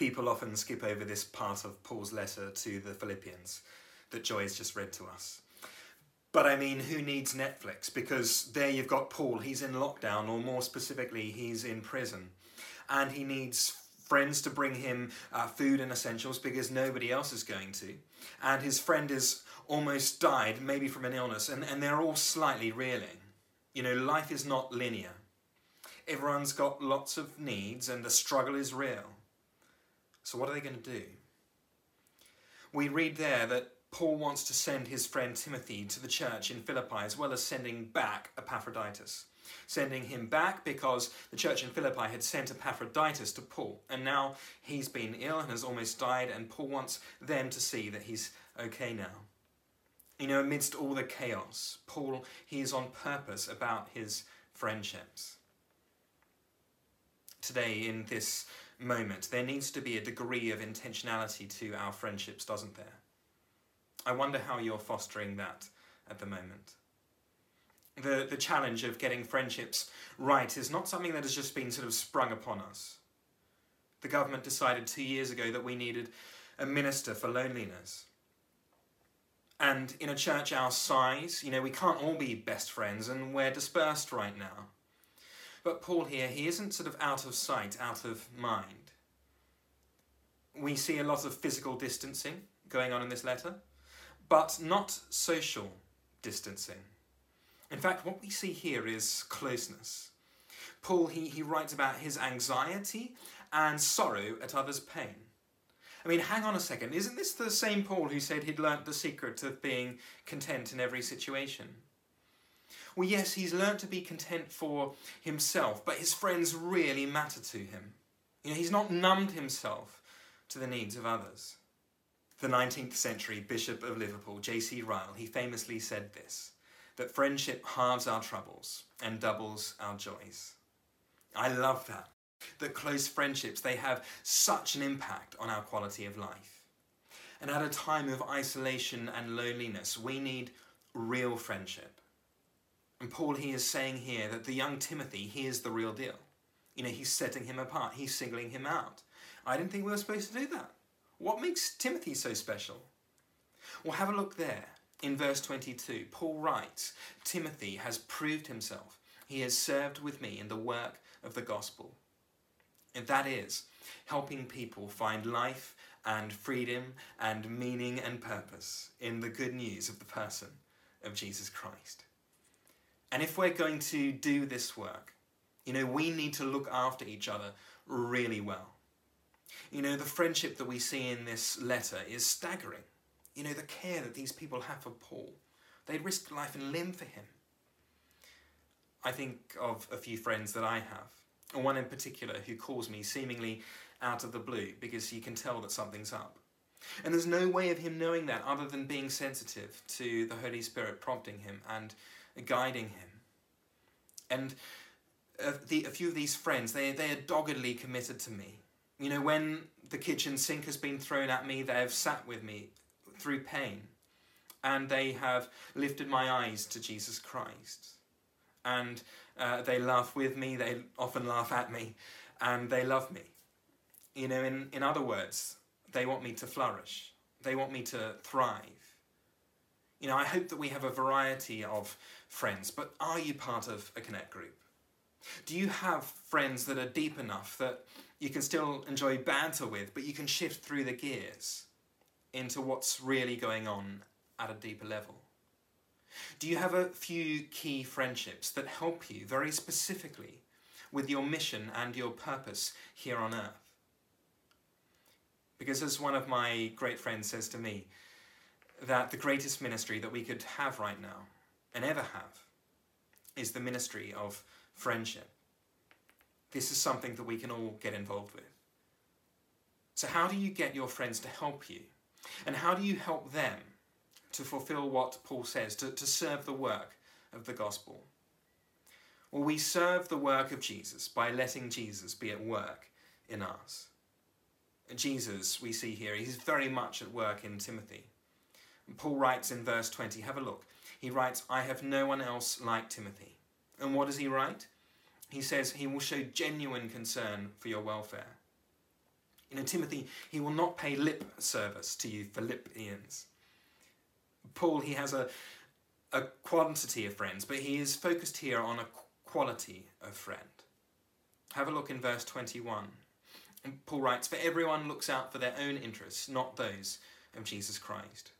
People often skip over this part of Paul's letter to the Philippians that Joy has just read to us. But I mean, who needs Netflix? Because there you've got Paul, he's in lockdown, or more specifically, he's in prison. And he needs friends to bring him uh, food and essentials because nobody else is going to. And his friend is almost died, maybe from an illness, and, and they're all slightly reeling. You know, life is not linear. Everyone's got lots of needs, and the struggle is real. So, what are they going to do? We read there that Paul wants to send his friend Timothy to the church in Philippi as well as sending back Epaphroditus. Sending him back because the church in Philippi had sent Epaphroditus to Paul, and now he's been ill and has almost died, and Paul wants them to see that he's okay now. You know, amidst all the chaos, Paul, he is on purpose about his friendships. Today, in this moment, there needs to be a degree of intentionality to our friendships, doesn't there? I wonder how you're fostering that at the moment. The, the challenge of getting friendships right is not something that has just been sort of sprung upon us. The government decided two years ago that we needed a minister for loneliness. And in a church our size, you know, we can't all be best friends and we're dispersed right now. But Paul here, he isn't sort of out of sight, out of mind. We see a lot of physical distancing going on in this letter but not social distancing. In fact, what we see here is closeness. Paul, he, he writes about his anxiety and sorrow at others' pain. I mean, hang on a second, isn't this the same Paul who said he'd learnt the secret of being content in every situation? Well, yes, he's learnt to be content for himself, but his friends really matter to him. You know, he's not numbed himself to the needs of others. The 19th century Bishop of Liverpool, J.C. Ryle, he famously said this that friendship halves our troubles and doubles our joys. I love that. That close friendships, they have such an impact on our quality of life. And at a time of isolation and loneliness, we need real friendship. And Paul, he is saying here that the young Timothy, he is the real deal. You know, he's setting him apart, he's singling him out. I didn't think we were supposed to do that. What makes Timothy so special? Well, have a look there in verse 22. Paul writes Timothy has proved himself. He has served with me in the work of the gospel. And that is helping people find life and freedom and meaning and purpose in the good news of the person of Jesus Christ. And if we're going to do this work, you know, we need to look after each other really well. You know, the friendship that we see in this letter is staggering. You know, the care that these people have for Paul. They risk life and limb for him. I think of a few friends that I have, and one in particular who calls me seemingly out of the blue because he can tell that something's up. And there's no way of him knowing that other than being sensitive to the Holy Spirit prompting him and guiding him. And a, the, a few of these friends, they, they are doggedly committed to me. You know, when the kitchen sink has been thrown at me, they have sat with me through pain and they have lifted my eyes to Jesus Christ. And uh, they laugh with me, they often laugh at me, and they love me. You know, in, in other words, they want me to flourish, they want me to thrive. You know, I hope that we have a variety of friends, but are you part of a Connect group? Do you have friends that are deep enough that you can still enjoy banter with, but you can shift through the gears into what's really going on at a deeper level? Do you have a few key friendships that help you very specifically with your mission and your purpose here on earth? Because, as one of my great friends says to me, that the greatest ministry that we could have right now and ever have is the ministry of friendship. This is something that we can all get involved with. So, how do you get your friends to help you? And how do you help them to fulfill what Paul says, to, to serve the work of the gospel? Well, we serve the work of Jesus by letting Jesus be at work in us. Jesus, we see here, he's very much at work in Timothy. Paul writes in verse 20, have a look. He writes, I have no one else like Timothy. And what does he write? He says he will show genuine concern for your welfare. You know, Timothy, he will not pay lip service to you Philippians. Paul, he has a, a quantity of friends, but he is focused here on a quality of friend. Have a look in verse 21. And Paul writes, For everyone looks out for their own interests, not those of Jesus Christ.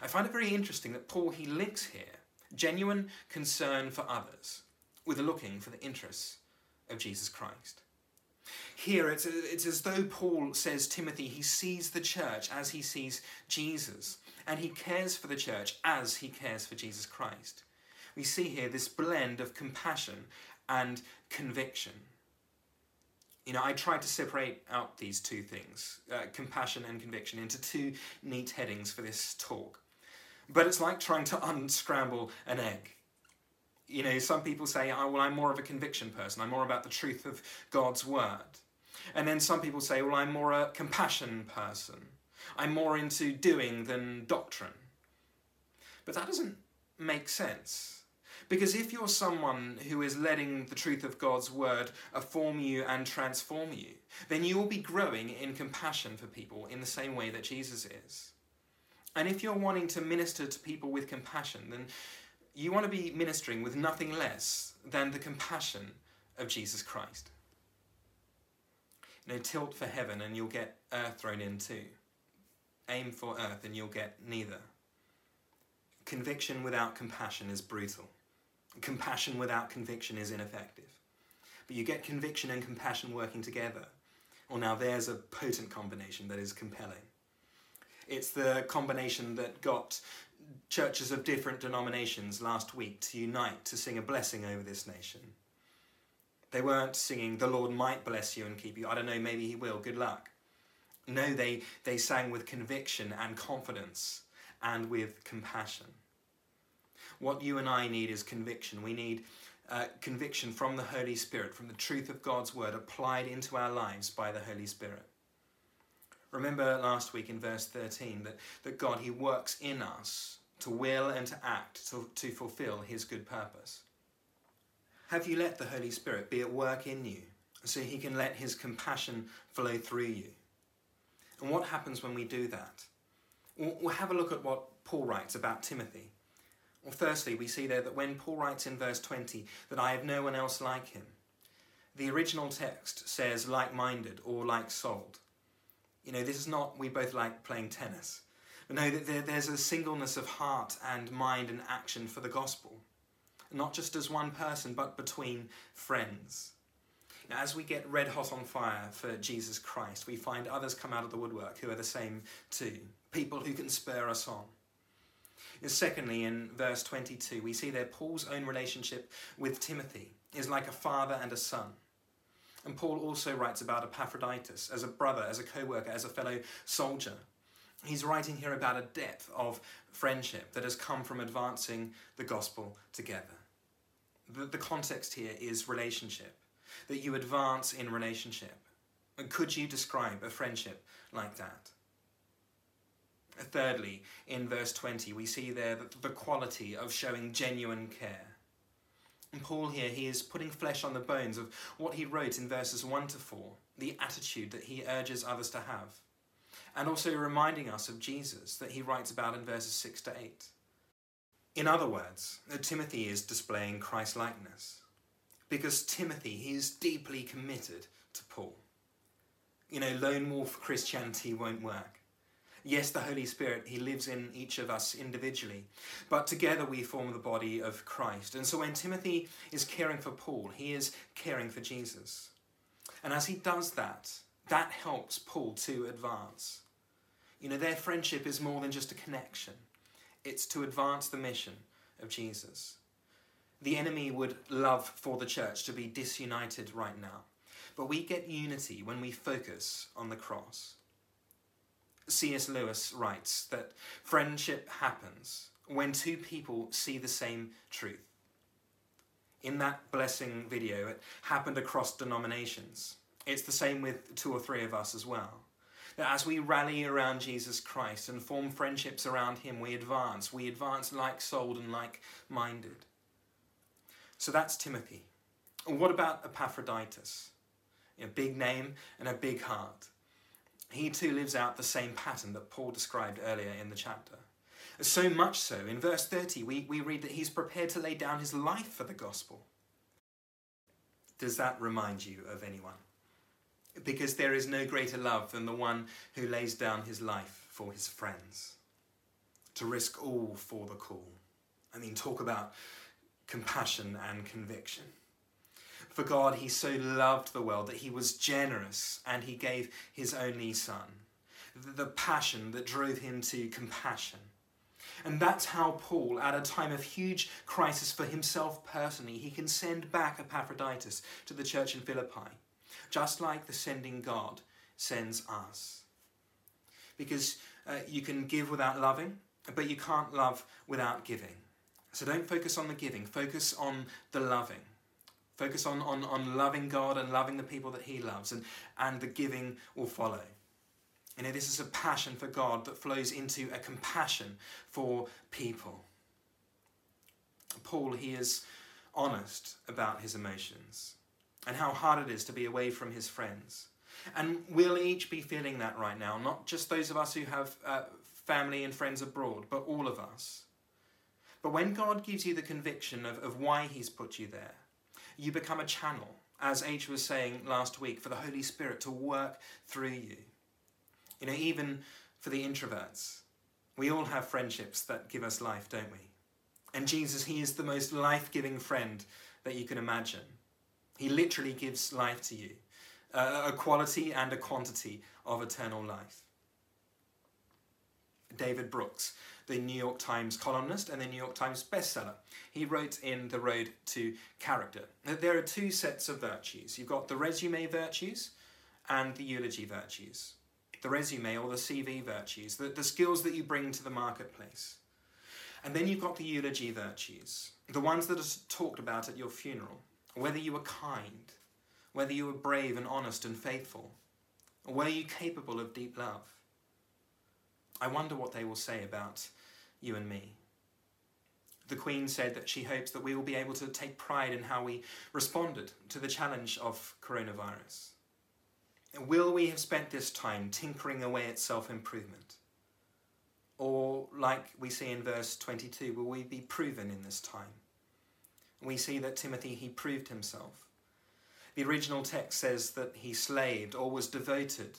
I find it very interesting that Paul, he links here genuine concern for others with a looking for the interests of Jesus Christ. Here, it's, it's as though Paul says Timothy, he sees the church as he sees Jesus, and he cares for the church as he cares for Jesus Christ. We see here this blend of compassion and conviction. You know, I tried to separate out these two things, uh, compassion and conviction, into two neat headings for this talk. But it's like trying to unscramble an egg. You know, some people say, oh, well, I'm more of a conviction person. I'm more about the truth of God's word. And then some people say, well, I'm more a compassion person. I'm more into doing than doctrine. But that doesn't make sense. Because if you're someone who is letting the truth of God's word form you and transform you, then you will be growing in compassion for people in the same way that Jesus is. And if you're wanting to minister to people with compassion, then you want to be ministering with nothing less than the compassion of Jesus Christ. You know, tilt for heaven and you'll get earth thrown in too. Aim for earth and you'll get neither. Conviction without compassion is brutal. Compassion without conviction is ineffective. But you get conviction and compassion working together. Well, now there's a potent combination that is compelling. It's the combination that got churches of different denominations last week to unite to sing a blessing over this nation. They weren't singing, The Lord might bless you and keep you. I don't know, maybe He will. Good luck. No, they, they sang with conviction and confidence and with compassion. What you and I need is conviction. We need uh, conviction from the Holy Spirit, from the truth of God's word applied into our lives by the Holy Spirit. Remember last week in verse 13 that, that God, He works in us to will and to act to, to fulfill His good purpose. Have you let the Holy Spirit be at work in you so He can let His compassion flow through you? And what happens when we do that? We'll have a look at what Paul writes about Timothy. Well, firstly, we see there that when Paul writes in verse 20 that I have no one else like him, the original text says like minded or like souled. You know, this is not we both like playing tennis. But no, there's a singleness of heart and mind and action for the gospel. Not just as one person, but between friends. Now, as we get red hot on fire for Jesus Christ, we find others come out of the woodwork who are the same too. People who can spur us on. Secondly, in verse 22, we see there Paul's own relationship with Timothy is like a father and a son. And Paul also writes about Epaphroditus as a brother, as a co worker, as a fellow soldier. He's writing here about a depth of friendship that has come from advancing the gospel together. The, the context here is relationship, that you advance in relationship. And could you describe a friendship like that? Thirdly, in verse 20, we see there that the quality of showing genuine care. Paul here, he is putting flesh on the bones of what he wrote in verses 1 to 4, the attitude that he urges others to have. And also reminding us of Jesus that he writes about in verses 6 to 8. In other words, Timothy is displaying Christ likeness. Because Timothy, he is deeply committed to Paul. You know, lone wolf Christianity won't work. Yes, the Holy Spirit, He lives in each of us individually, but together we form the body of Christ. And so when Timothy is caring for Paul, he is caring for Jesus. And as he does that, that helps Paul to advance. You know, their friendship is more than just a connection, it's to advance the mission of Jesus. The enemy would love for the church to be disunited right now, but we get unity when we focus on the cross. C.S. Lewis writes that friendship happens when two people see the same truth. In that blessing video, it happened across denominations. It's the same with two or three of us as well. That as we rally around Jesus Christ and form friendships around Him, we advance. We advance like souled and like minded. So that's Timothy. What about Epaphroditus? A big name and a big heart. He too lives out the same pattern that Paul described earlier in the chapter. So much so, in verse 30, we, we read that he's prepared to lay down his life for the gospel. Does that remind you of anyone? Because there is no greater love than the one who lays down his life for his friends. To risk all for the call. I mean, talk about compassion and conviction. For God, he so loved the world that he was generous and he gave his only son. The passion that drove him to compassion. And that's how Paul, at a time of huge crisis for himself personally, he can send back Epaphroditus to the church in Philippi, just like the sending God sends us. Because uh, you can give without loving, but you can't love without giving. So don't focus on the giving, focus on the loving. Focus on, on, on loving God and loving the people that He loves, and, and the giving will follow. You know, this is a passion for God that flows into a compassion for people. Paul, he is honest about his emotions and how hard it is to be away from his friends. And we'll each be feeling that right now, not just those of us who have uh, family and friends abroad, but all of us. But when God gives you the conviction of, of why He's put you there, you become a channel, as H was saying last week, for the Holy Spirit to work through you. You know, even for the introverts, we all have friendships that give us life, don't we? And Jesus, He is the most life giving friend that you can imagine. He literally gives life to you uh, a quality and a quantity of eternal life. David Brooks the New York Times columnist and the New York Times bestseller. He wrote in The Road to Character that there are two sets of virtues. You've got the resume virtues and the eulogy virtues. The resume or the CV virtues, the, the skills that you bring to the marketplace. And then you've got the eulogy virtues, the ones that are talked about at your funeral. Whether you were kind, whether you were brave and honest and faithful, or were you capable of deep love? I wonder what they will say about you and me. The Queen said that she hopes that we will be able to take pride in how we responded to the challenge of coronavirus. Will we have spent this time tinkering away at self improvement? Or, like we see in verse 22, will we be proven in this time? We see that Timothy, he proved himself. The original text says that he slaved or was devoted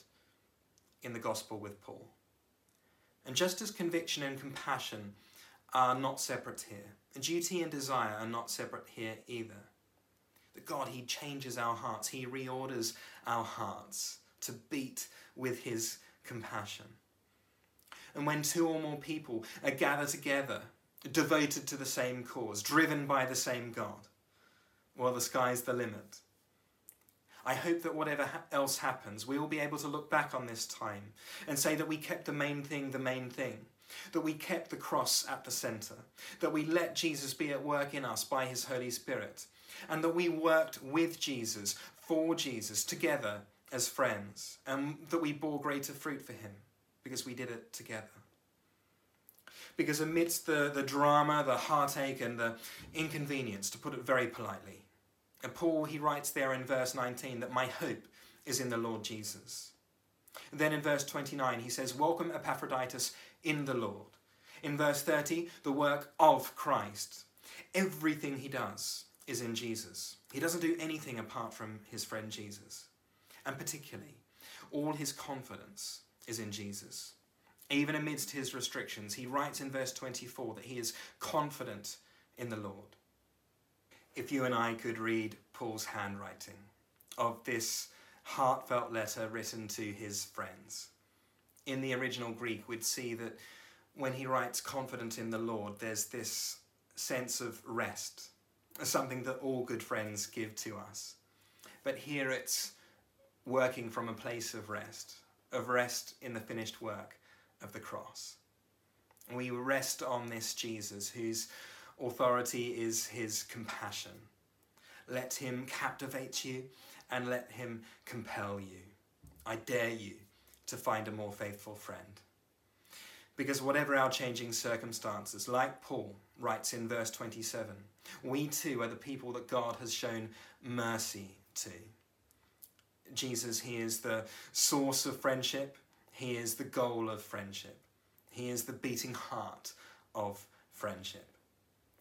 in the gospel with Paul. And just as conviction and compassion are not separate here, duty and desire are not separate here either. That God, He changes our hearts, He reorders our hearts to beat with His compassion. And when two or more people are gathered together, devoted to the same cause, driven by the same God, well, the sky's the limit. I hope that whatever ha- else happens, we will be able to look back on this time and say that we kept the main thing the main thing, that we kept the cross at the centre, that we let Jesus be at work in us by his Holy Spirit, and that we worked with Jesus, for Jesus, together as friends, and that we bore greater fruit for him because we did it together. Because amidst the, the drama, the heartache, and the inconvenience, to put it very politely, and Paul, he writes there in verse 19 that my hope is in the Lord Jesus. And then in verse 29, he says, Welcome Epaphroditus in the Lord. In verse 30, the work of Christ. Everything he does is in Jesus. He doesn't do anything apart from his friend Jesus. And particularly, all his confidence is in Jesus. Even amidst his restrictions, he writes in verse 24 that he is confident in the Lord if you and I could read Paul's handwriting of this heartfelt letter written to his friends. In the original Greek, we'd see that when he writes confident in the Lord, there's this sense of rest, something that all good friends give to us. But here it's working from a place of rest, of rest in the finished work of the cross. We rest on this Jesus who's authority is his compassion. Let him captivate you and let him compel you. I dare you to find a more faithful friend. Because whatever our changing circumstances, like Paul writes in verse 27, we too are the people that God has shown mercy to. Jesus, He is the source of friendship He is the goal of friendship. He is the beating heart of friendship.